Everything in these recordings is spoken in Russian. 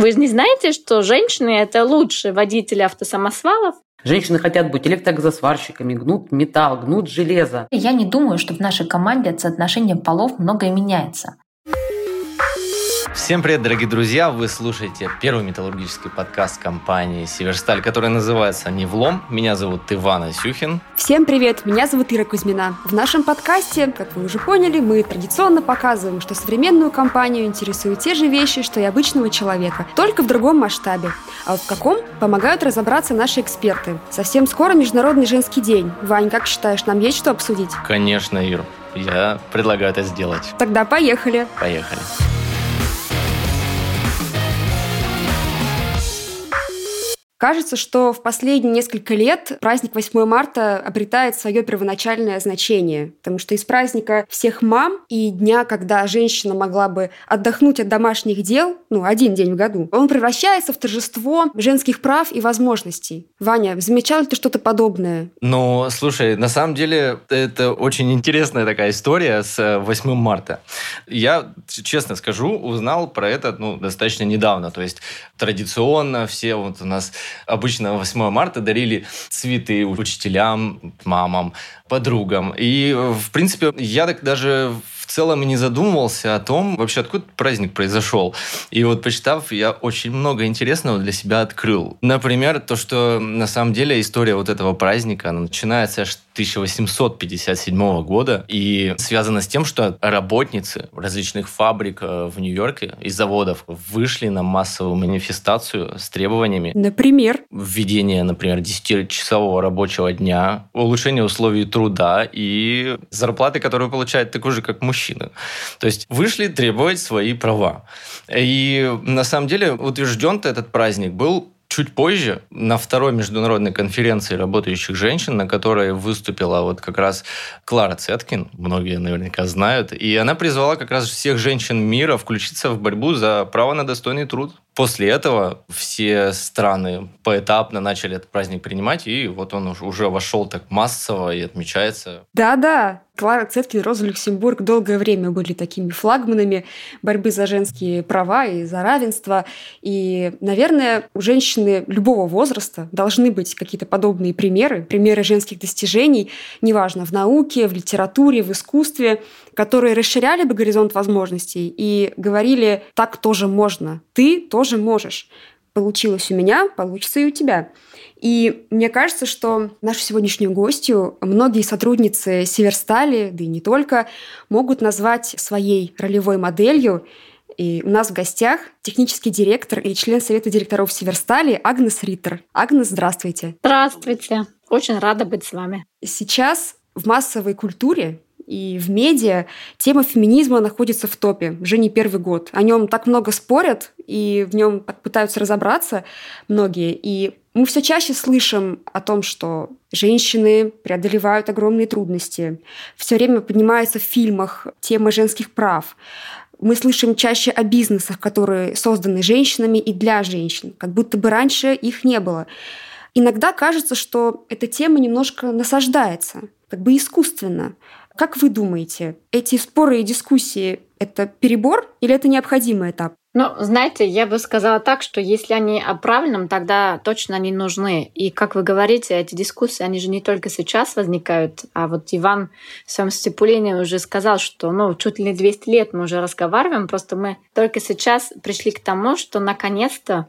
Вы же не знаете, что женщины — это лучшие водители автосамосвалов? Женщины хотят быть электрогазосварщиками, гнут металл, гнут железо. Я не думаю, что в нашей команде от соотношения полов многое меняется. Всем привет, дорогие друзья! Вы слушаете первый металлургический подкаст компании «Северсталь», который называется «Невлом». Меня зовут Иван Асюхин. Всем привет! Меня зовут Ира Кузьмина. В нашем подкасте, как вы уже поняли, мы традиционно показываем, что современную компанию интересуют те же вещи, что и обычного человека, только в другом масштабе. А вот в каком, помогают разобраться наши эксперты. Совсем скоро Международный женский день. Вань, как считаешь, нам есть что обсудить? Конечно, Ир. Я предлагаю это сделать. Тогда поехали. Поехали. Кажется, что в последние несколько лет праздник 8 марта обретает свое первоначальное значение, потому что из праздника всех мам и дня, когда женщина могла бы отдохнуть от домашних дел, ну, один день в году, он превращается в торжество женских прав и возможностей. Ваня, замечал ли ты что-то подобное? Ну, слушай, на самом деле это очень интересная такая история с 8 марта. Я, честно скажу, узнал про это ну, достаточно недавно. То есть традиционно все вот у нас обычно 8 марта дарили цветы учителям, мамам, подругам. И, в принципе, я так даже целом и не задумывался о том, вообще откуда праздник произошел. И вот почитав, я очень много интересного для себя открыл. Например, то, что на самом деле история вот этого праздника начинается аж 1857 года и связана с тем, что работницы различных фабрик э, в Нью-Йорке и заводов вышли на массовую манифестацию с требованиями. Например? Введение, например, 10-часового рабочего дня, улучшение условий труда и зарплаты, которые получают такой же, как мужчины. То есть вышли требовать свои права. И на самом деле утвержден этот праздник был чуть позже, на второй международной конференции работающих женщин, на которой выступила вот как раз Клара Цеткин, многие наверняка знают, и она призвала как раз всех женщин мира включиться в борьбу за право на достойный труд. После этого все страны поэтапно начали этот праздник принимать, и вот он уже вошел так массово и отмечается. Да-да, Клара Цеткин, Роза Люксембург долгое время были такими флагманами борьбы за женские права и за равенство. И, наверное, у женщины любого возраста должны быть какие-то подобные примеры, примеры женских достижений, неважно, в науке, в литературе, в искусстве, которые расширяли бы горизонт возможностей и говорили, так тоже можно, ты тоже можешь. Получилось у меня, получится и у тебя. И мне кажется, что нашу сегодняшнюю гостью многие сотрудницы Северстали, да и не только, могут назвать своей ролевой моделью. И у нас в гостях технический директор и член Совета директоров Северстали Агнес Риттер. Агнес, здравствуйте. Здравствуйте. Очень рада быть с вами. Сейчас в массовой культуре и в медиа тема феминизма находится в топе уже не первый год. О нем так много спорят, и в нем пытаются разобраться многие. И мы все чаще слышим о том, что женщины преодолевают огромные трудности. Все время поднимается в фильмах тема женских прав. Мы слышим чаще о бизнесах, которые созданы женщинами и для женщин, как будто бы раньше их не было. Иногда кажется, что эта тема немножко насаждается, как бы искусственно. Как вы думаете, эти споры и дискуссии – это перебор или это необходимый этап? Ну, знаете, я бы сказала так, что если они о правильном, тогда точно они нужны. И, как вы говорите, эти дискуссии, они же не только сейчас возникают, а вот Иван в своем стипулении уже сказал, что ну, чуть ли не 200 лет мы уже разговариваем, просто мы только сейчас пришли к тому, что наконец-то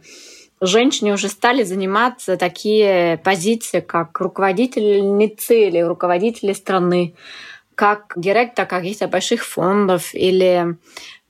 женщины уже стали заниматься такие позиции, как руководительницы или руководители страны, как директор каких-то больших фондов или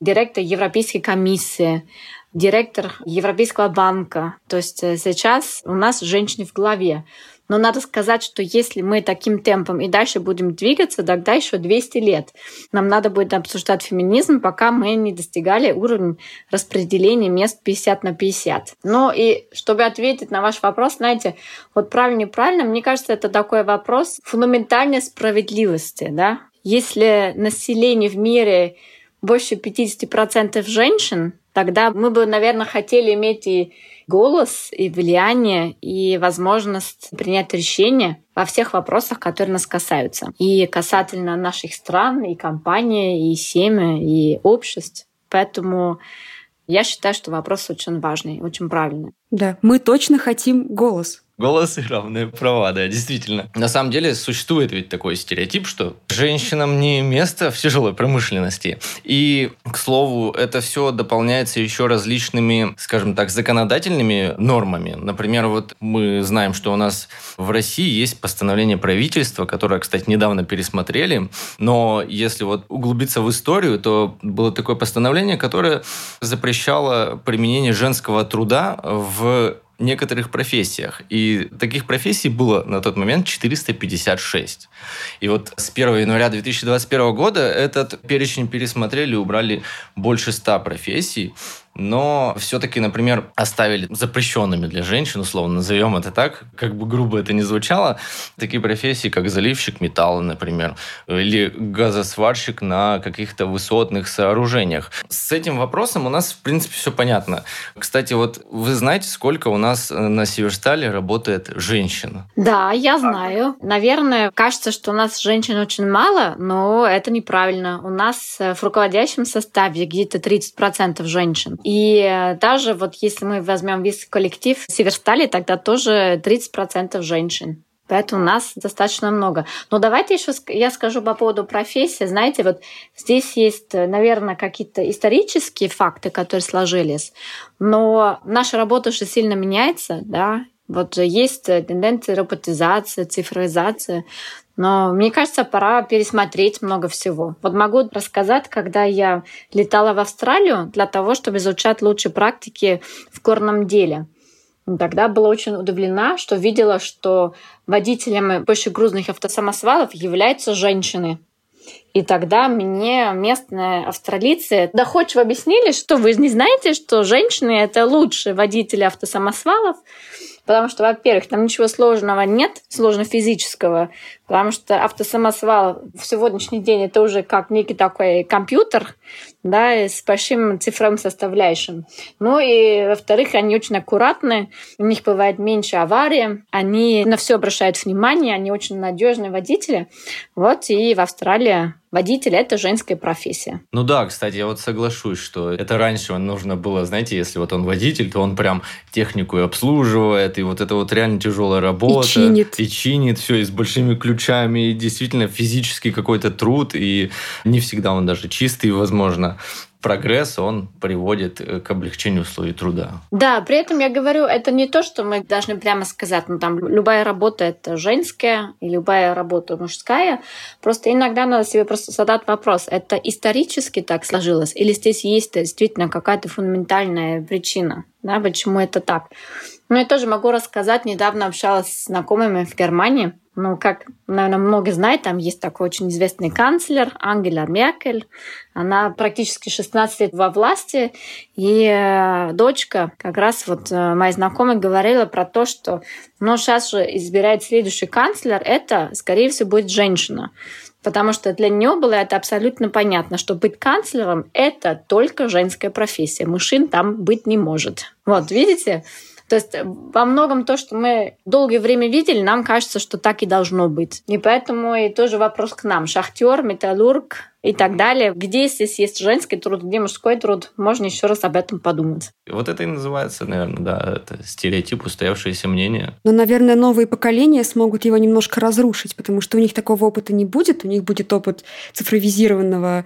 директор Европейской комиссии, директор Европейского банка. То есть э, сейчас у нас женщины в главе. Но надо сказать, что если мы таким темпом и дальше будем двигаться, тогда еще 200 лет. Нам надо будет обсуждать феминизм, пока мы не достигали уровня распределения мест 50 на 50. Ну и чтобы ответить на ваш вопрос, знаете, вот правильно-неправильно, мне кажется, это такой вопрос фундаментальной справедливости. Да? Если население в мире больше 50% женщин, тогда мы бы, наверное, хотели иметь и голос, и влияние, и возможность принять решения во всех вопросах, которые нас касаются. И касательно наших стран, и компаний, и семьи, и обществ. Поэтому Я считаю, что вопрос очень важный, очень правильный. Да, мы точно хотим голос. Голос и равные права, да, действительно. На самом деле существует ведь такой стереотип, что женщинам не место в тяжелой промышленности. И, к слову, это все дополняется еще различными, скажем так, законодательными нормами. Например, вот мы знаем, что у нас в России есть постановление правительства, которое, кстати, недавно пересмотрели, но если вот углубиться в историю, то было такое постановление, которое запрещало применение женского труда в некоторых профессиях. И таких профессий было на тот момент 456. И вот с 1 января 2021 года этот перечень пересмотрели, убрали больше 100 профессий но все-таки, например, оставили запрещенными для женщин, условно назовем это так, как бы грубо это ни звучало, такие профессии, как заливщик металла, например, или газосварщик на каких-то высотных сооружениях. С этим вопросом у нас, в принципе, все понятно. Кстати, вот вы знаете, сколько у нас на Северстале работает женщин? Да, я знаю. Наверное, кажется, что у нас женщин очень мало, но это неправильно. У нас в руководящем составе где-то 30% женщин. Даже вот если мы возьмем весь коллектив Северстали, тогда тоже 30% женщин. Поэтому нас достаточно много. Но давайте еще я скажу по поводу профессии. Знаете, вот здесь есть, наверное, какие-то исторические факты, которые сложились, но наша работа уже сильно меняется, да, вот есть тенденция роботизации, цифровизации. Но мне кажется, пора пересмотреть много всего. Вот могу рассказать, когда я летала в Австралию для того, чтобы изучать лучшие практики в горном деле. Тогда была очень удивлена, что видела, что водителями большегрузных автосамосвалов являются женщины. И тогда мне местные австралийцы доходчиво объяснили, что вы не знаете, что женщины — это лучшие водители автосамосвалов, Потому что, во-первых, там ничего сложного нет, сложно физического, потому что автосамосвал в сегодняшний день это уже как некий такой компьютер, да, с большим цифровым составляющим. Ну и, во-вторых, они очень аккуратны, у них бывает меньше аварий, они на все обращают внимание, они очень надежные водители. Вот и в Австралии водитель – это женская профессия. Ну да, кстати, я вот соглашусь, что это раньше нужно было, знаете, если вот он водитель, то он прям технику и обслуживает, и вот это вот реально тяжелая работа. И чинит. И чинит все, и с большими ключами, и действительно физический какой-то труд, и не всегда он даже чистый, возможно прогресс, он приводит э, к облегчению условий труда. Да, при этом я говорю, это не то, что мы должны прямо сказать, ну там любая работа это женская, и любая работа мужская. Просто иногда надо себе просто задать вопрос, это исторически так сложилось, или здесь есть действительно какая-то фундаментальная причина, да, почему это так. Но я тоже могу рассказать, недавно общалась с знакомыми в Германии, ну, как, наверное, много знают, там есть такой очень известный канцлер Ангела Меркель. Она практически 16 лет во власти. И э, дочка, как раз вот э, моя знакомая говорила про то, что ну, сейчас же избирает следующий канцлер, это, скорее всего, будет женщина. Потому что для нее было это абсолютно понятно, что быть канцлером – это только женская профессия. Мужчин там быть не может. Вот, видите? То есть э, во многом то, что мы долгое время видели, нам кажется, что так и должно быть. И поэтому и тоже вопрос к нам. Шахтер, металлург, и так далее. Где здесь есть женский труд, где мужской труд, можно еще раз об этом подумать. Вот это и называется, наверное, да, это стереотип, устоявшееся мнение. Но, наверное, новые поколения смогут его немножко разрушить, потому что у них такого опыта не будет, у них будет опыт цифровизированного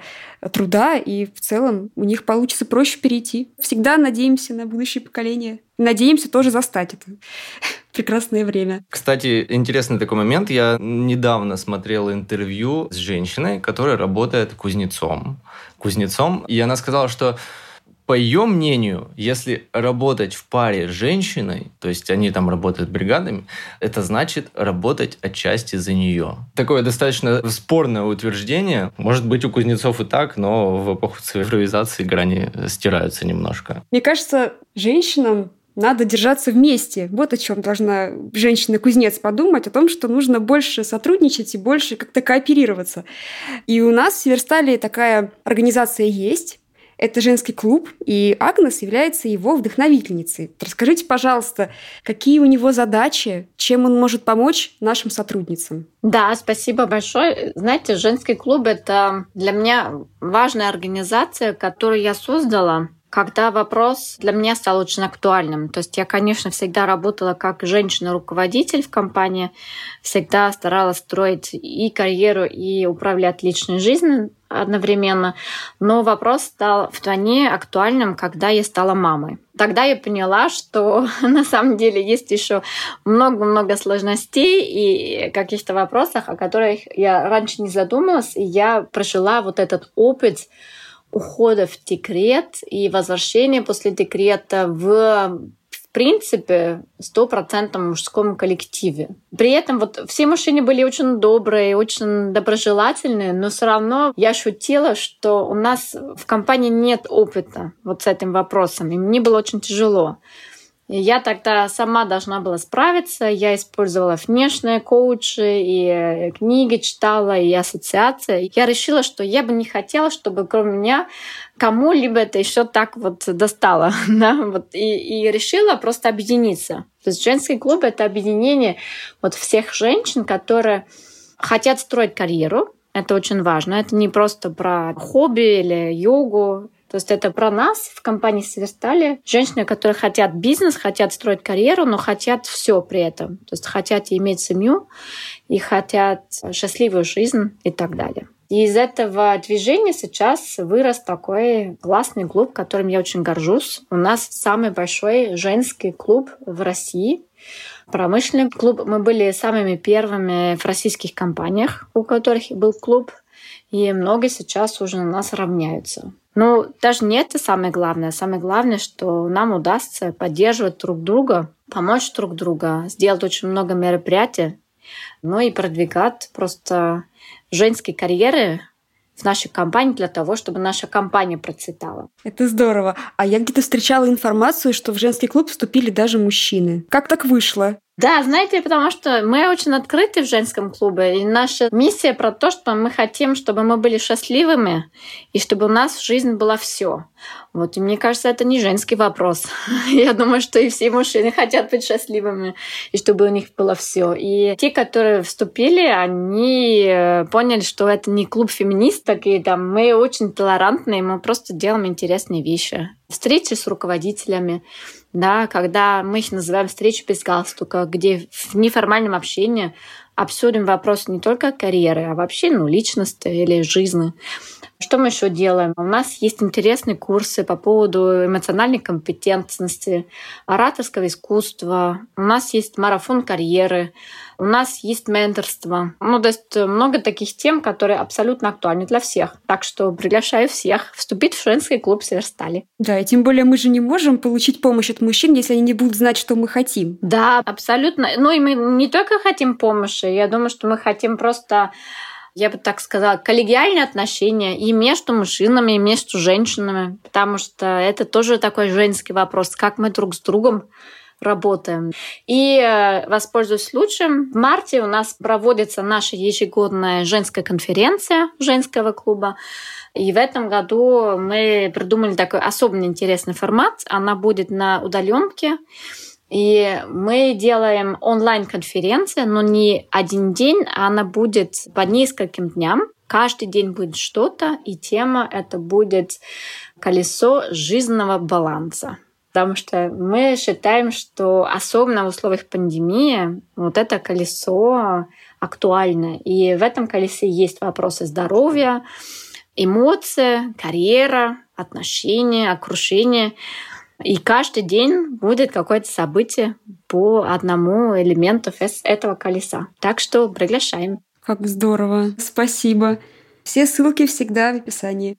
труда, и в целом у них получится проще перейти. Всегда надеемся на будущее поколение. Надеемся тоже застать это прекрасное время. Кстати, интересный такой момент. Я недавно смотрел интервью с женщиной, которая работает кузнецом. Кузнецом. И она сказала, что по ее мнению, если работать в паре с женщиной, то есть они там работают бригадами, это значит работать отчасти за нее. Такое достаточно спорное утверждение. Может быть, у кузнецов и так, но в эпоху цифровизации грани стираются немножко. Мне кажется, женщинам надо держаться вместе. Вот о чем должна женщина-кузнец подумать, о том, что нужно больше сотрудничать и больше как-то кооперироваться. И у нас в Северстале такая организация есть. Это женский клуб, и Агнес является его вдохновительницей. Расскажите, пожалуйста, какие у него задачи, чем он может помочь нашим сотрудницам? Да, спасибо большое. Знаете, женский клуб — это для меня важная организация, которую я создала когда вопрос для меня стал очень актуальным. То есть я, конечно, всегда работала как женщина-руководитель в компании, всегда старалась строить и карьеру, и управлять личной жизнью одновременно. Но вопрос стал вдвойне актуальным, когда я стала мамой. Тогда я поняла, что на самом деле есть еще много-много сложностей и каких-то вопросов, о которых я раньше не задумывалась, и я прожила вот этот опыт ухода в декрет и возвращения после декрета в принципе, стопроцентном мужском коллективе. При этом вот все мужчины были очень добрые, очень доброжелательные, но все равно я шутила, что у нас в компании нет опыта вот с этим вопросом, и мне было очень тяжело. Я тогда сама должна была справиться. Я использовала внешние коучи, и книги читала, и ассоциации. Я решила, что я бы не хотела, чтобы кроме меня кому-либо это еще так вот достало. Да? Вот, и, и решила просто объединиться. То есть женский клуб — это объединение вот всех женщин, которые хотят строить карьеру, это очень важно. Это не просто про хобби или йогу. То есть это про нас в компании Северстали. Женщины, которые хотят бизнес, хотят строить карьеру, но хотят все при этом. То есть хотят иметь семью и хотят счастливую жизнь и так далее. И из этого движения сейчас вырос такой классный клуб, которым я очень горжусь. У нас самый большой женский клуб в России. Промышленный клуб. Мы были самыми первыми в российских компаниях, у которых был клуб. И много сейчас уже на нас равняются. Ну, даже не это самое главное. Самое главное, что нам удастся поддерживать друг друга, помочь друг друга, сделать очень много мероприятий, ну и продвигать просто женские карьеры в нашей компании для того, чтобы наша компания процветала. Это здорово. А я где-то встречала информацию, что в женский клуб вступили даже мужчины. Как так вышло? Да, знаете, потому что мы очень открыты в женском клубе, и наша миссия про то, что мы хотим, чтобы мы были счастливыми, и чтобы у нас в жизни было все. Вот, и мне кажется, это не женский вопрос. Я думаю, что и все мужчины хотят быть счастливыми, и чтобы у них было все. И те, которые вступили, они э, поняли, что это не клуб феминисток, и там мы очень толерантные, мы просто делаем интересные вещи. Встречи с руководителями, да, когда мы их называем встречи без галстука, где в неформальном общении обсудим вопрос не только карьеры, а вообще ну, личности или жизни. Что мы еще делаем? У нас есть интересные курсы по поводу эмоциональной компетентности, ораторского искусства. У нас есть марафон карьеры, у нас есть менторство. Ну, то есть много таких тем, которые абсолютно актуальны для всех. Так что приглашаю всех вступить в женский клуб Северстали. Да, и тем более мы же не можем получить помощь от мужчин, если они не будут знать, что мы хотим. Да, абсолютно. Ну и мы не только хотим помощи, я думаю, что мы хотим просто я бы так сказала, коллегиальные отношения и между мужчинами, и между женщинами, потому что это тоже такой женский вопрос, как мы друг с другом работаем. И э, воспользуюсь случаем. В марте у нас проводится наша ежегодная женская конференция женского клуба. И в этом году мы придумали такой особенно интересный формат. Она будет на удаленке. И мы делаем онлайн-конференцию, но не один день, а она будет по нескольким дням. Каждый день будет что-то, и тема это будет колесо жизненного баланса. Потому что мы считаем, что особенно в условиях пандемии вот это колесо актуально. И в этом колесе есть вопросы здоровья, эмоции, карьера, отношения, окружение. И каждый день будет какое-то событие по одному элементу этого колеса. Так что приглашаем. Как здорово. Спасибо. Все ссылки всегда в описании.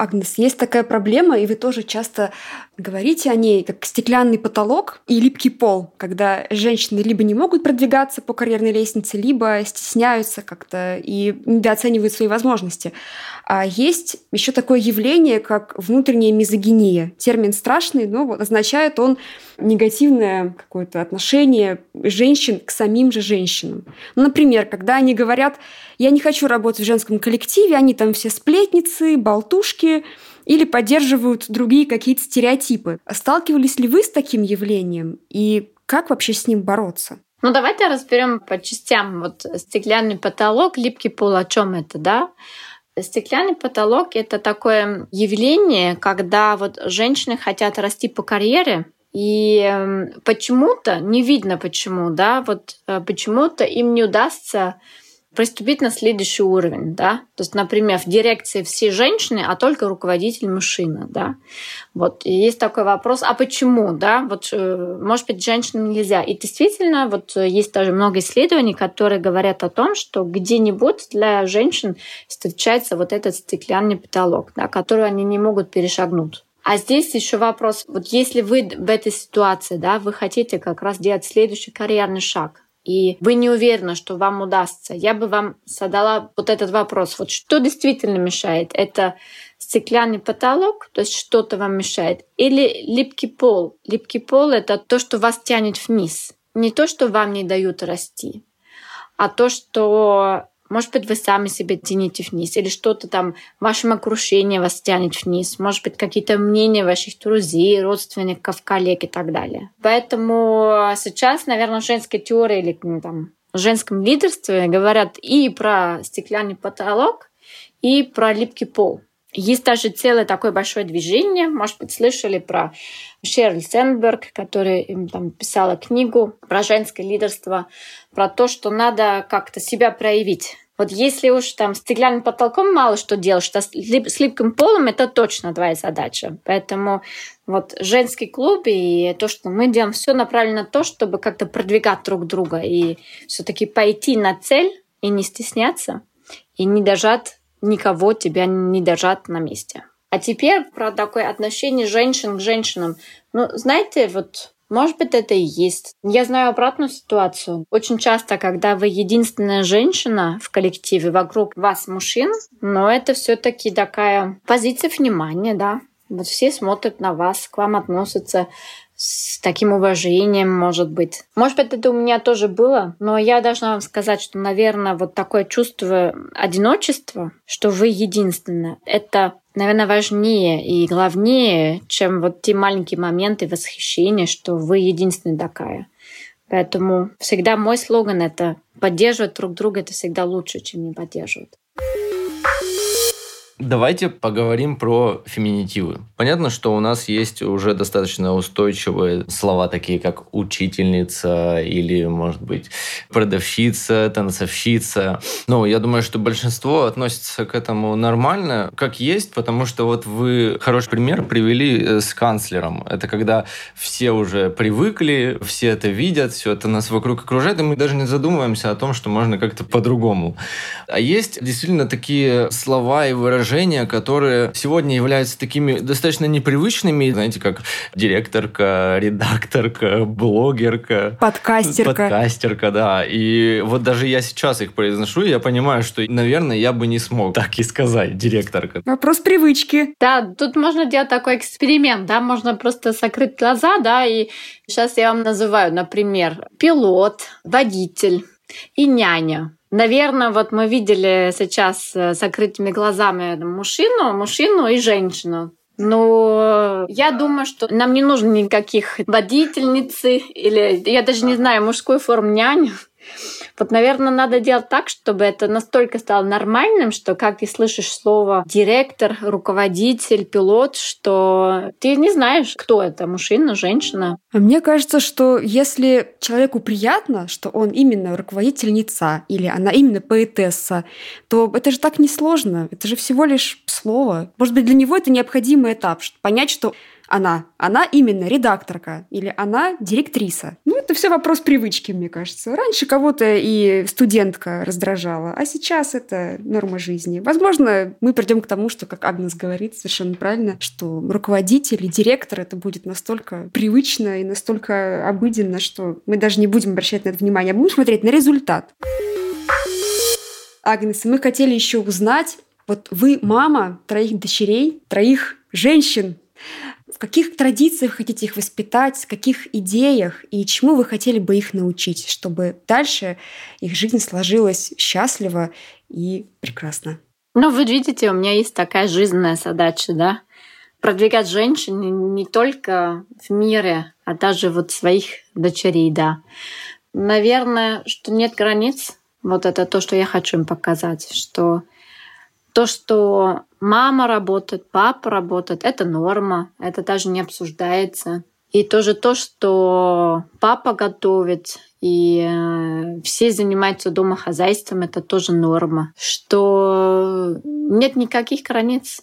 Агнес, есть такая проблема, и вы тоже часто говорите о ней, как стеклянный потолок и липкий пол, когда женщины либо не могут продвигаться по карьерной лестнице, либо стесняются как-то и недооценивают свои возможности. А есть еще такое явление, как внутренняя мизогиния. Термин страшный, но означает он негативное какое-то отношение женщин к самим же женщинам. Ну, например, когда они говорят, я не хочу работать в женском коллективе, они там все сплетницы, болтушки, или поддерживают другие какие-то стереотипы. Сталкивались ли вы с таким явлением? И как вообще с ним бороться? Ну, давайте разберем по частям. Вот стеклянный потолок, липкий пол, о чем это, да? Стеклянный потолок — это такое явление, когда вот женщины хотят расти по карьере, и эм, почему-то, не видно почему, да, вот э, почему-то им не удастся приступить на следующий уровень, да. То есть, например, в дирекции все женщины, а только руководитель мужчина, да. Вот и есть такой вопрос, а почему, да? Вот, э, может быть, женщинам нельзя. И действительно, вот э, есть даже много исследований, которые говорят о том, что где-нибудь для женщин встречается вот этот стеклянный потолок, да, который они не могут перешагнуть. А здесь еще вопрос, вот если вы в этой ситуации, да, вы хотите как раз делать следующий карьерный шаг, и вы не уверены, что вам удастся, я бы вам задала вот этот вопрос. Вот что действительно мешает? Это стеклянный потолок, то есть что-то вам мешает, или липкий пол? Липкий пол — это то, что вас тянет вниз. Не то, что вам не дают расти, а то, что может быть, вы сами себя тянете вниз, или что-то там вашем окружении вас тянет вниз. Может быть, какие-то мнения ваших друзей, родственников, коллег и так далее. Поэтому сейчас, наверное, женская теория или ну, там, женском лидерстве говорят и про стеклянный потолок, и про липкий пол. Есть даже целое такое большое движение, может быть, слышали про Шерли Сенберг, которая там писала книгу про женское лидерство, про то, что надо как-то себя проявить. Вот если уж там стеклянным потолком мало что делать, что с липким полом это точно твоя задача. Поэтому вот женский клуб и то, что мы делаем, все направлено на то, чтобы как-то продвигать друг друга и все-таки пойти на цель и не стесняться, и не дожать никого тебя не держат на месте. А теперь про такое отношение женщин к женщинам. Ну, знаете, вот может быть, это и есть. Я знаю обратную ситуацию. Очень часто, когда вы единственная женщина в коллективе, вокруг вас мужчин, но это все таки такая позиция внимания, да. Вот все смотрят на вас, к вам относятся с таким уважением, может быть. Может быть, это у меня тоже было, но я должна вам сказать, что, наверное, вот такое чувство одиночества, что вы единственное, это, наверное, важнее и главнее, чем вот те маленькие моменты восхищения, что вы единственная такая. Поэтому всегда мой слоган — это поддерживать друг друга, это всегда лучше, чем не поддерживать. Давайте поговорим про феминитивы. Понятно, что у нас есть уже достаточно устойчивые слова, такие как учительница или, может быть, продавщица, танцовщица. Но я думаю, что большинство относится к этому нормально, как есть, потому что вот вы хороший пример привели э, с канцлером. Это когда все уже привыкли, все это видят, все это нас вокруг окружает, и мы даже не задумываемся о том, что можно как-то по-другому. А есть действительно такие слова и выражения, выражения, которые сегодня являются такими достаточно непривычными, знаете, как директорка, редакторка, блогерка. Подкастерка. Подкастерка, да. И вот даже я сейчас их произношу, и я понимаю, что, наверное, я бы не смог так и сказать, директорка. Вопрос привычки. Да, тут можно делать такой эксперимент, да, можно просто закрыть глаза, да, и сейчас я вам называю, например, пилот, водитель и няня. Наверное, вот мы видели сейчас э, с закрытыми глазами мужчину, мужчину и женщину. Но я думаю, что нам не нужно никаких водительницы или, я даже не знаю, мужской форм нянь. Вот, наверное, надо делать так, чтобы это настолько стало нормальным, что как ты слышишь слово директор, руководитель, пилот, что ты не знаешь, кто это, мужчина, женщина. А мне кажется, что если человеку приятно, что он именно руководительница или она именно поэтесса, то это же так несложно. Это же всего лишь слово. Может быть, для него это необходимый этап, понять, что она. Она именно редакторка или она директриса. Ну, это все вопрос привычки, мне кажется. Раньше кого-то и студентка раздражала, а сейчас это норма жизни. Возможно, мы придем к тому, что, как Агнес говорит совершенно правильно, что руководитель и директор это будет настолько привычно и настолько обыденно, что мы даже не будем обращать на это внимание, а будем смотреть на результат. Агнес, мы хотели еще узнать, вот вы мама троих дочерей, троих женщин, каких традициях хотите их воспитать, каких идеях и чему вы хотели бы их научить, чтобы дальше их жизнь сложилась счастливо и прекрасно? Ну, вы видите, у меня есть такая жизненная задача, да, продвигать женщин не только в мире, а даже вот своих дочерей, да. Наверное, что нет границ, вот это то, что я хочу им показать, что То, что мама работает, папа работает, это норма, это даже не обсуждается. И тоже то, что папа готовит, и э, все занимаются домохозяйством, это тоже норма. Что нет никаких границ.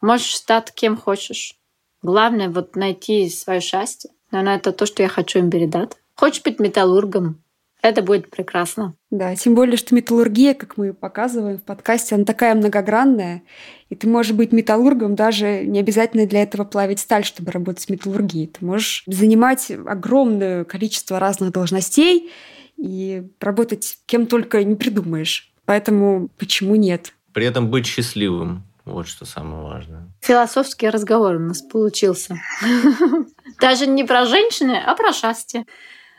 Можешь стать кем хочешь. Главное вот найти свое счастье. Наверное, это то, что я хочу им передать. Хочешь быть металлургом? Это будет прекрасно. Да, тем более, что металлургия, как мы показываем в подкасте, она такая многогранная, и ты можешь быть металлургом даже не обязательно для этого плавить сталь, чтобы работать в металлургии. Ты можешь занимать огромное количество разных должностей и работать кем только не придумаешь. Поэтому почему нет? При этом быть счастливым. Вот что самое важное. Философский разговор у нас получился. Даже не про женщины, а про счастье.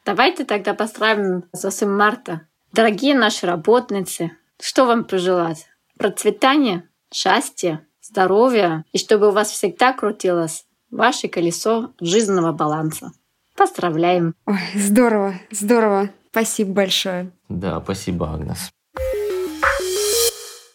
Давайте тогда поздравим с 8 марта. Дорогие наши работницы, что вам пожелать? Процветания, счастья, здоровья, и чтобы у вас всегда крутилось ваше колесо жизненного баланса. Поздравляем! Ой, здорово, здорово. Спасибо большое. Да, спасибо, Агнес.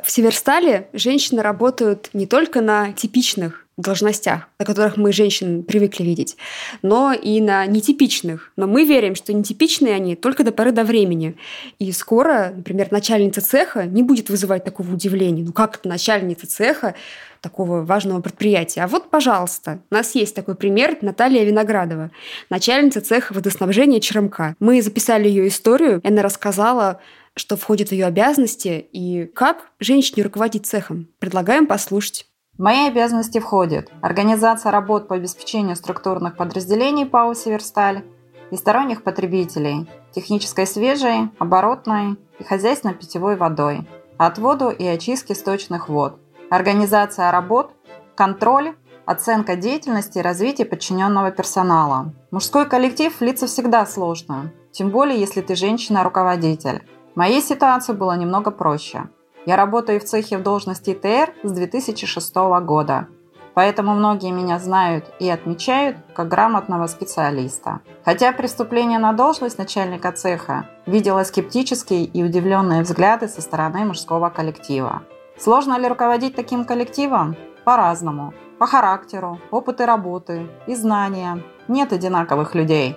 В Северстале женщины работают не только на типичных должностях, на которых мы женщин привыкли видеть, но и на нетипичных. Но мы верим, что нетипичные они только до поры до времени. И скоро, например, начальница цеха не будет вызывать такого удивления. Ну как это начальница цеха такого важного предприятия? А вот, пожалуйста, у нас есть такой пример Наталья Виноградова, начальница цеха водоснабжения ЧРМК. Мы записали ее историю, и она рассказала что входит в ее обязанности и как женщине руководить цехом. Предлагаем послушать. Мои обязанности входит организация работ по обеспечению структурных подразделений ПАО «Северсталь» и сторонних потребителей, технической свежей, оборотной и хозяйственно-питьевой водой, отводу и очистки сточных вод, организация работ, контроль, оценка деятельности и развитие подчиненного персонала. Мужской коллектив влиться всегда сложно, тем более если ты женщина-руководитель. В моей ситуации было немного проще. Я работаю в цехе в должности ТР с 2006 года, поэтому многие меня знают и отмечают как грамотного специалиста. Хотя преступление на должность начальника цеха видела скептические и удивленные взгляды со стороны мужского коллектива. Сложно ли руководить таким коллективом? По-разному. По характеру, опыты работы и знания. Нет одинаковых людей.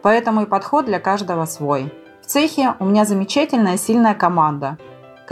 Поэтому и подход для каждого свой. В цехе у меня замечательная сильная команда,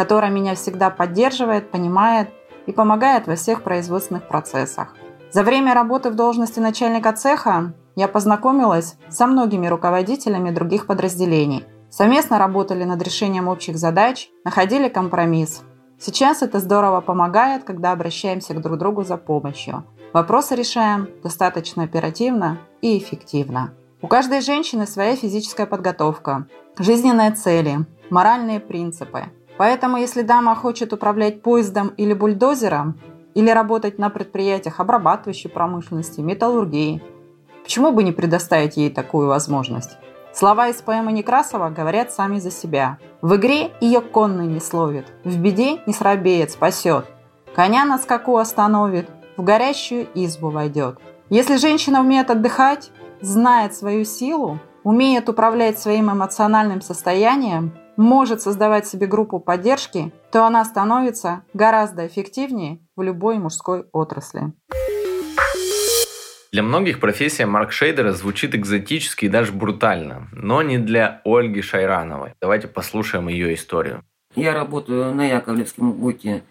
которая меня всегда поддерживает, понимает и помогает во всех производственных процессах. За время работы в должности начальника цеха я познакомилась со многими руководителями других подразделений. Совместно работали над решением общих задач, находили компромисс. Сейчас это здорово помогает, когда обращаемся к друг другу за помощью. Вопросы решаем достаточно оперативно и эффективно. У каждой женщины своя физическая подготовка, жизненные цели, моральные принципы. Поэтому, если дама хочет управлять поездом или бульдозером, или работать на предприятиях обрабатывающей промышленности, металлургии, почему бы не предоставить ей такую возможность? Слова из поэмы Некрасова говорят сами за себя. В игре ее конный не словит, в беде не срабеет, спасет. Коня на скаку остановит, в горящую избу войдет. Если женщина умеет отдыхать, знает свою силу, умеет управлять своим эмоциональным состоянием, может создавать себе группу поддержки, то она становится гораздо эффективнее в любой мужской отрасли. Для многих профессия Марк Шейдера звучит экзотически и даже брутально, но не для Ольги Шайрановой. Давайте послушаем ее историю. Я работаю на Яковлевском ГУКе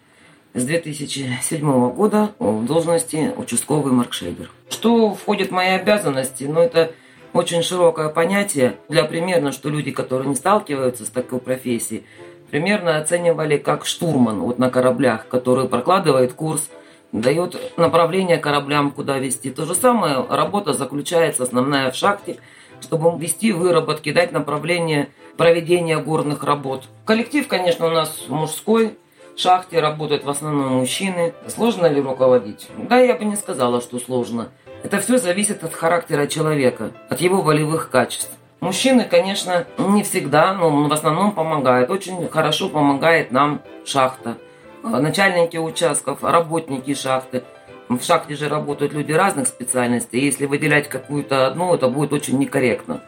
с 2007 года в должности участковый маркшейдер. Что входит в мои обязанности? Ну, это очень широкое понятие. Для примерно, что люди, которые не сталкиваются с такой профессией, примерно оценивали как штурман вот на кораблях, который прокладывает курс, дает направление кораблям, куда вести. То же самое работа заключается основная в шахте, чтобы вести выработки, дать направление проведения горных работ. Коллектив, конечно, у нас мужской, шахте работают в основном мужчины. Сложно ли руководить? Да, я бы не сказала, что сложно. Это все зависит от характера человека, от его волевых качеств. Мужчины, конечно, не всегда, но в основном помогают. Очень хорошо помогает нам шахта. Начальники участков, работники шахты. В шахте же работают люди разных специальностей. Если выделять какую-то одну, это будет очень некорректно.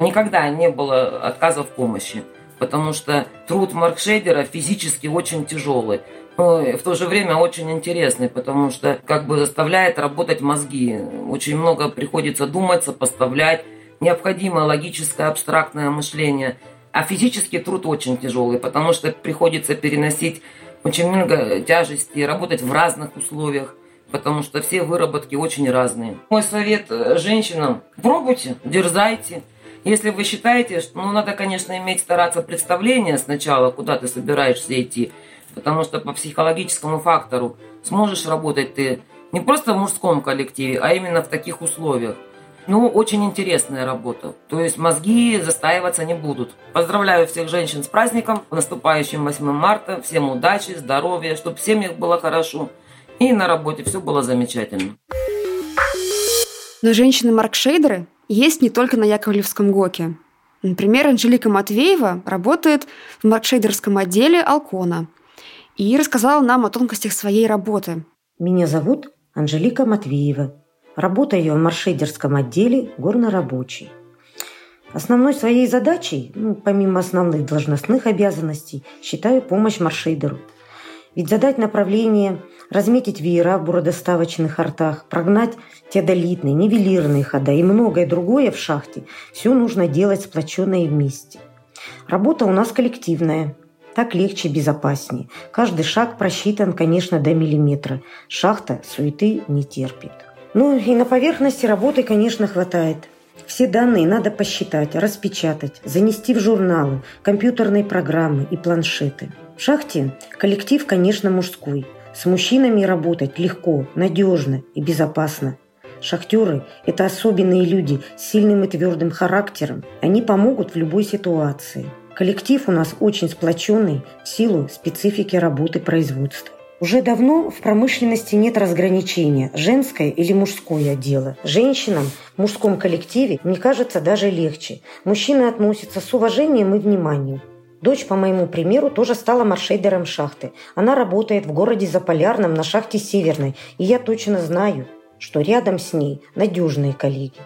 Никогда не было отказа в помощи потому что труд Маркшейдера физически очень тяжелый. Но в то же время очень интересный, потому что как бы заставляет работать мозги. Очень много приходится думать, сопоставлять. Необходимо логическое, абстрактное мышление. А физический труд очень тяжелый, потому что приходится переносить очень много тяжести, работать в разных условиях потому что все выработки очень разные. Мой совет э, женщинам – пробуйте, дерзайте. Если вы считаете, что ну, надо, конечно, иметь стараться представление сначала, куда ты собираешься идти, потому что по психологическому фактору сможешь работать ты не просто в мужском коллективе, а именно в таких условиях. Ну, очень интересная работа. То есть мозги застаиваться не будут. Поздравляю всех женщин с праздником, наступающим 8 марта. Всем удачи, здоровья, чтобы всем их было хорошо. И на работе все было замечательно. Но женщины-маркшейдеры есть не только на Яковлевском ГОКе. Например, Анжелика Матвеева работает в маркшейдерском отделе Алкона и рассказала нам о тонкостях своей работы. Меня зовут Анжелика Матвеева. Работаю я в маршейдерском отделе горнорабочий. Основной своей задачей, ну, помимо основных должностных обязанностей, считаю помощь маршейдеру. Ведь задать направление, разметить веера в буродоставочных артах, прогнать теодолитные, нивелирные хода и многое другое в шахте, все нужно делать сплоченно и вместе. Работа у нас коллективная, так легче и безопаснее. Каждый шаг просчитан, конечно, до миллиметра. Шахта суеты не терпит. Ну и на поверхности работы, конечно, хватает. Все данные надо посчитать, распечатать, занести в журналы, компьютерные программы и планшеты. В шахте коллектив, конечно, мужской. С мужчинами работать легко, надежно и безопасно. Шахтеры – это особенные люди с сильным и твердым характером. Они помогут в любой ситуации. Коллектив у нас очень сплоченный в силу специфики работы производства. Уже давно в промышленности нет разграничения, женское или мужское дело. Женщинам в мужском коллективе, мне кажется, даже легче. Мужчины относятся с уважением и вниманием. Дочь, по моему примеру, тоже стала маршейдером шахты. Она работает в городе Заполярном на шахте Северной, и я точно знаю, что рядом с ней надежные коллеги,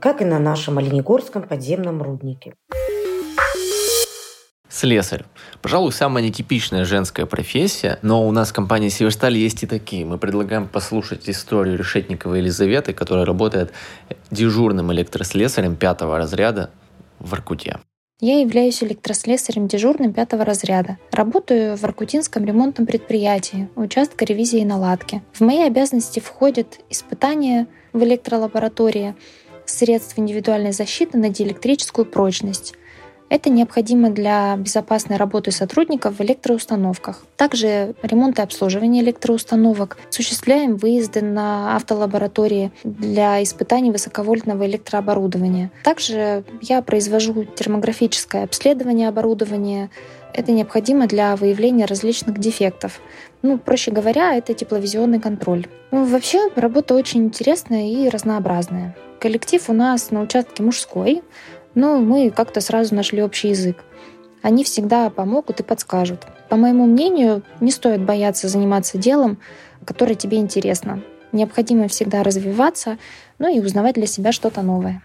как и на нашем Оленегорском подземном руднике. Слесарь. Пожалуй, самая нетипичная женская профессия, но у нас в компании Северсталь есть и такие. Мы предлагаем послушать историю Решетниковой Елизаветы, которая работает дежурным электрослесарем пятого разряда в Воркуте. Я являюсь электрослесарем дежурным пятого разряда. Работаю в Аркутинском ремонтном предприятии, участка ревизии и наладки. В мои обязанности входят испытания в электролаборатории, средств индивидуальной защиты на диэлектрическую прочность, это необходимо для безопасной работы сотрудников в электроустановках. Также ремонт и обслуживание электроустановок. Осуществляем выезды на автолаборатории для испытаний высоковольтного электрооборудования. Также я произвожу термографическое обследование оборудования. Это необходимо для выявления различных дефектов. Ну, проще говоря, это тепловизионный контроль. Ну, вообще, работа очень интересная и разнообразная. Коллектив у нас на участке мужской, но мы как-то сразу нашли общий язык. Они всегда помогут и подскажут. По моему мнению, не стоит бояться заниматься делом, которое тебе интересно. Необходимо всегда развиваться, ну и узнавать для себя что-то новое.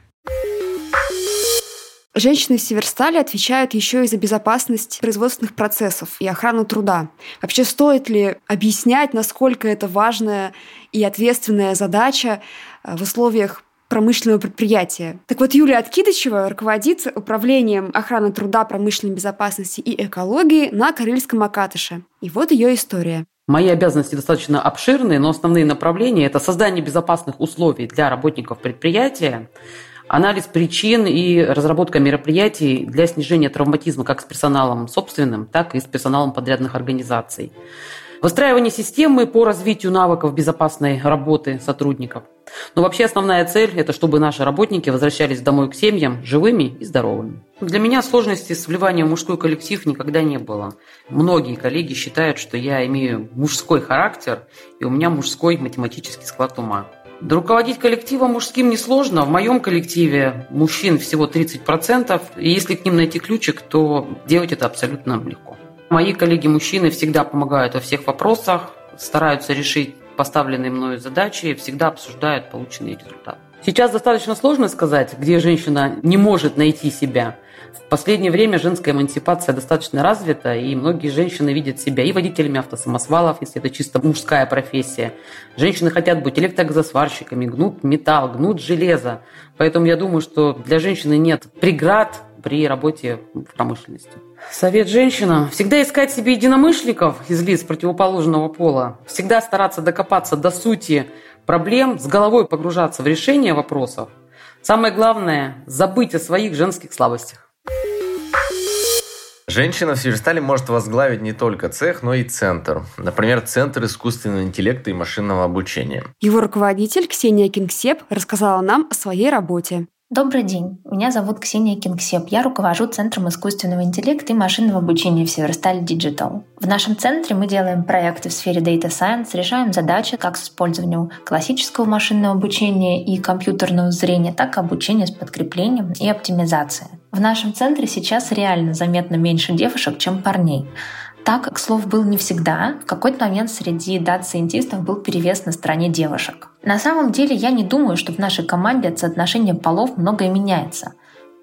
Женщины в Северстале отвечают еще и за безопасность производственных процессов и охрану труда. Вообще стоит ли объяснять, насколько это важная и ответственная задача э, в условиях промышленного предприятия. Так вот, Юлия Откидычева руководит управлением охраны труда, промышленной безопасности и экологии на Карельском Акатыше. И вот ее история. Мои обязанности достаточно обширные, но основные направления – это создание безопасных условий для работников предприятия, анализ причин и разработка мероприятий для снижения травматизма как с персоналом собственным, так и с персоналом подрядных организаций. Выстраивание системы по развитию навыков безопасной работы сотрудников. Но вообще основная цель – это чтобы наши работники возвращались домой к семьям живыми и здоровыми. Для меня сложности с вливанием в мужской коллектив никогда не было. Многие коллеги считают, что я имею мужской характер, и у меня мужской математический склад ума. Да руководить коллективом мужским несложно. В моем коллективе мужчин всего 30%, и если к ним найти ключик, то делать это абсолютно легко. Мои коллеги-мужчины всегда помогают во всех вопросах, стараются решить поставленные мною задачи и всегда обсуждают полученные результаты. Сейчас достаточно сложно сказать, где женщина не может найти себя. В последнее время женская эмансипация достаточно развита, и многие женщины видят себя и водителями автосамосвалов, если это чисто мужская профессия. Женщины хотят быть электрогазосварщиками, гнут металл, гнут железо. Поэтому я думаю, что для женщины нет преград при работе в промышленности. Совет женщинам – всегда искать себе единомышленников из лиц противоположного пола, всегда стараться докопаться до сути проблем, с головой погружаться в решение вопросов. Самое главное – забыть о своих женских слабостях. Женщина в Северстале может возглавить не только цех, но и центр. Например, Центр искусственного интеллекта и машинного обучения. Его руководитель Ксения Кингсеп рассказала нам о своей работе. Добрый день. Меня зовут Ксения Кингсеп. Я руковожу Центром искусственного интеллекта и машинного обучения в Северстале Digital. В нашем центре мы делаем проекты в сфере Data Science, решаем задачи как с использованием классического машинного обучения и компьютерного зрения, так и обучения с подкреплением и оптимизацией. В нашем центре сейчас реально заметно меньше девушек, чем парней. Так, к слову, был не всегда. В какой-то момент среди дат-сайентистов был перевес на стороне девушек. На самом деле, я не думаю, что в нашей команде от соотношения полов многое меняется.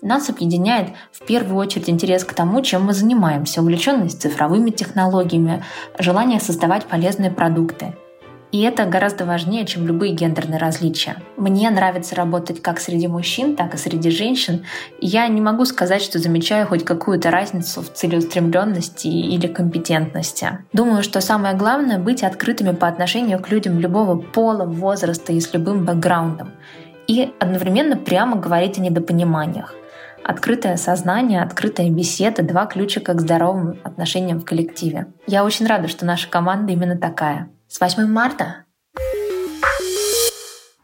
Нас объединяет в первую очередь интерес к тому, чем мы занимаемся, увлеченность цифровыми технологиями, желание создавать полезные продукты – и это гораздо важнее, чем любые гендерные различия. Мне нравится работать как среди мужчин, так и среди женщин. я не могу сказать, что замечаю хоть какую-то разницу в целеустремленности или компетентности. Думаю, что самое главное — быть открытыми по отношению к людям любого пола, возраста и с любым бэкграундом. И одновременно прямо говорить о недопониманиях. Открытое сознание, открытая беседа — два ключика к здоровым отношениям в коллективе. Я очень рада, что наша команда именно такая — с 8 марта!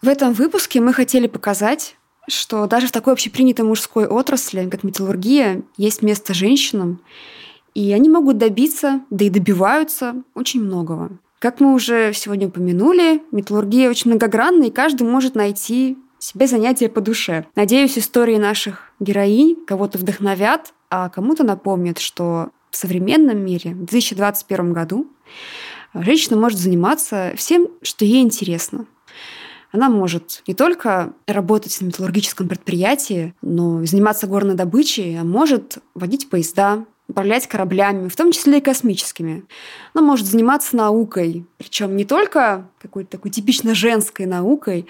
В этом выпуске мы хотели показать, что даже в такой общепринятой мужской отрасли, как металлургия, есть место женщинам, и они могут добиться, да и добиваются очень многого. Как мы уже сегодня упомянули, металлургия очень многогранна, и каждый может найти себе занятие по душе. Надеюсь, истории наших героинь кого-то вдохновят, а кому-то напомнят, что в современном мире в 2021 году женщина может заниматься всем, что ей интересно. Она может не только работать на металлургическом предприятии, но и заниматься горной добычей, а может водить поезда, управлять кораблями, в том числе и космическими. Она может заниматься наукой, причем не только какой-то такой типично женской наукой,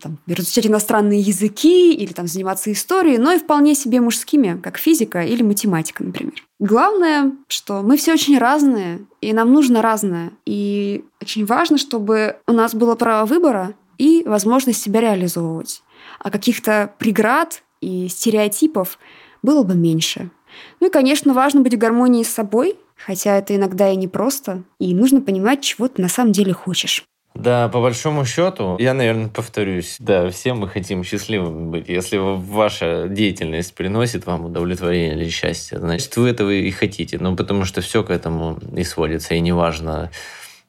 там, изучать иностранные языки или там, заниматься историей, но и вполне себе мужскими, как физика или математика, например. Главное, что мы все очень разные, и нам нужно разное. И очень важно, чтобы у нас было право выбора и возможность себя реализовывать. А каких-то преград и стереотипов было бы меньше. Ну и, конечно, важно быть в гармонии с собой, хотя это иногда и непросто, и нужно понимать, чего ты на самом деле хочешь. Да, по большому счету, я, наверное, повторюсь, да, все мы хотим счастливыми быть. Если ваша деятельность приносит вам удовлетворение или счастье, значит, вы этого и хотите. Ну, потому что все к этому и сводится, и неважно,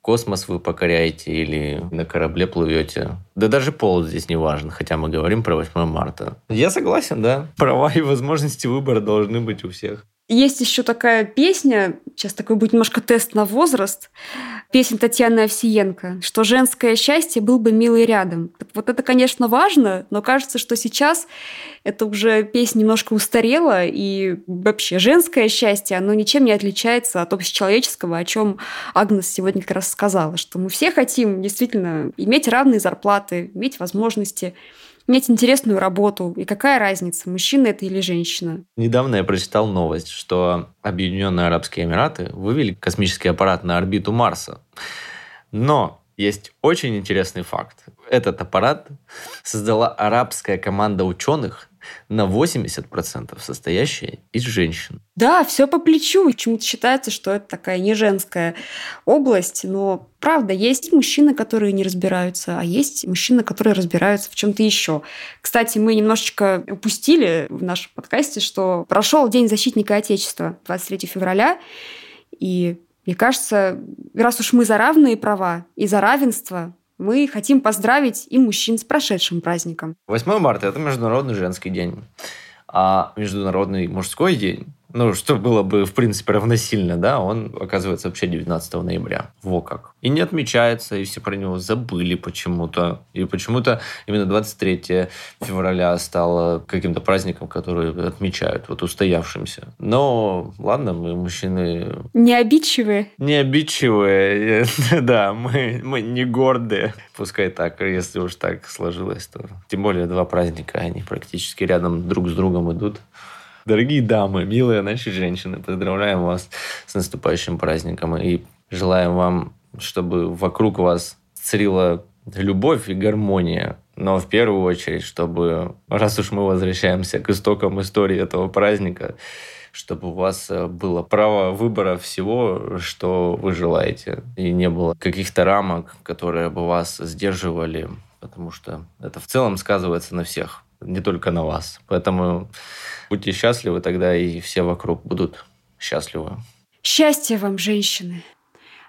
космос вы покоряете или на корабле плывете. Да даже пол здесь не важен, хотя мы говорим про 8 марта. Я согласен, да. Права и возможности выбора должны быть у всех. Есть еще такая песня, сейчас такой будет немножко тест на возраст, песня Татьяны Овсиенко, что женское счастье был бы милый рядом. Так вот это, конечно, важно, но кажется, что сейчас это уже песня немножко устарела, и вообще женское счастье, оно ничем не отличается от общечеловеческого, о чем Агнес сегодня как раз сказала, что мы все хотим действительно иметь равные зарплаты, иметь возможности иметь интересную работу. И какая разница, мужчина это или женщина? Недавно я прочитал новость, что Объединенные Арабские Эмираты вывели космический аппарат на орбиту Марса. Но есть очень интересный факт. Этот аппарат создала арабская команда ученых, на 80% состоящая из женщин. Да, все по плечу. Почему-то считается, что это такая не женская область, но правда, есть мужчины, которые не разбираются, а есть мужчины, которые разбираются в чем-то еще. Кстати, мы немножечко упустили в нашем подкасте, что прошел День защитника Отечества 23 февраля, и мне кажется, раз уж мы за равные права и за равенство, мы хотим поздравить и мужчин с прошедшим праздником. 8 марта – это Международный женский день. А Международный мужской день ну, что было бы, в принципе, равносильно, да, он оказывается вообще 19 ноября. Во как. И не отмечается, и все про него забыли почему-то. И почему-то именно 23 февраля стало каким-то праздником, который отмечают, вот устоявшимся. Но, ладно, мы мужчины... Не обидчивые. Не обидчивые, да, мы, мы не гордые. Пускай так, если уж так сложилось, то... Тем более два праздника, они практически рядом друг с другом идут. Дорогие дамы, милые наши женщины, поздравляем вас с наступающим праздником и желаем вам, чтобы вокруг вас царила любовь и гармония. Но в первую очередь, чтобы, раз уж мы возвращаемся к истокам истории этого праздника, чтобы у вас э, было право выбора всего, что вы желаете, и не было каких-то рамок, которые бы вас сдерживали, потому что это в целом сказывается на всех, не только на вас. Поэтому будьте счастливы, тогда и все вокруг будут счастливы. Счастья вам, женщины!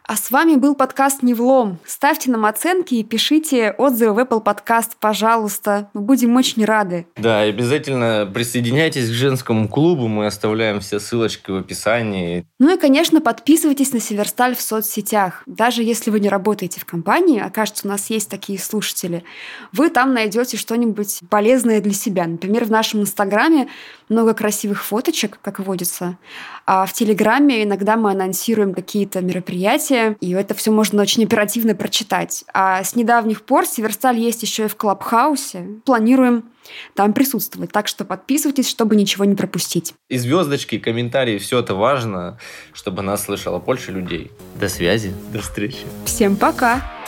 А с вами был подкаст «Не влом». Ставьте нам оценки и пишите отзывы в Apple Podcast, пожалуйста. Мы будем очень рады. Да, и обязательно присоединяйтесь к женскому клубу. Мы оставляем все ссылочки в описании. Ну и, конечно, подписывайтесь на Северсталь в соцсетях. Даже если вы не работаете в компании, окажется, у нас есть такие слушатели, вы там найдете что-нибудь полезное для себя. Например, в нашем Инстаграме много красивых фоточек, как водится. А в Телеграме иногда мы анонсируем какие-то мероприятия, и это все можно очень оперативно прочитать. А с недавних пор Северсталь есть еще и в Клабхаусе. Планируем там присутствовать. Так что подписывайтесь, чтобы ничего не пропустить. И звездочки, и комментарии, все это важно, чтобы нас слышало больше людей. До связи, до встречи. Всем пока!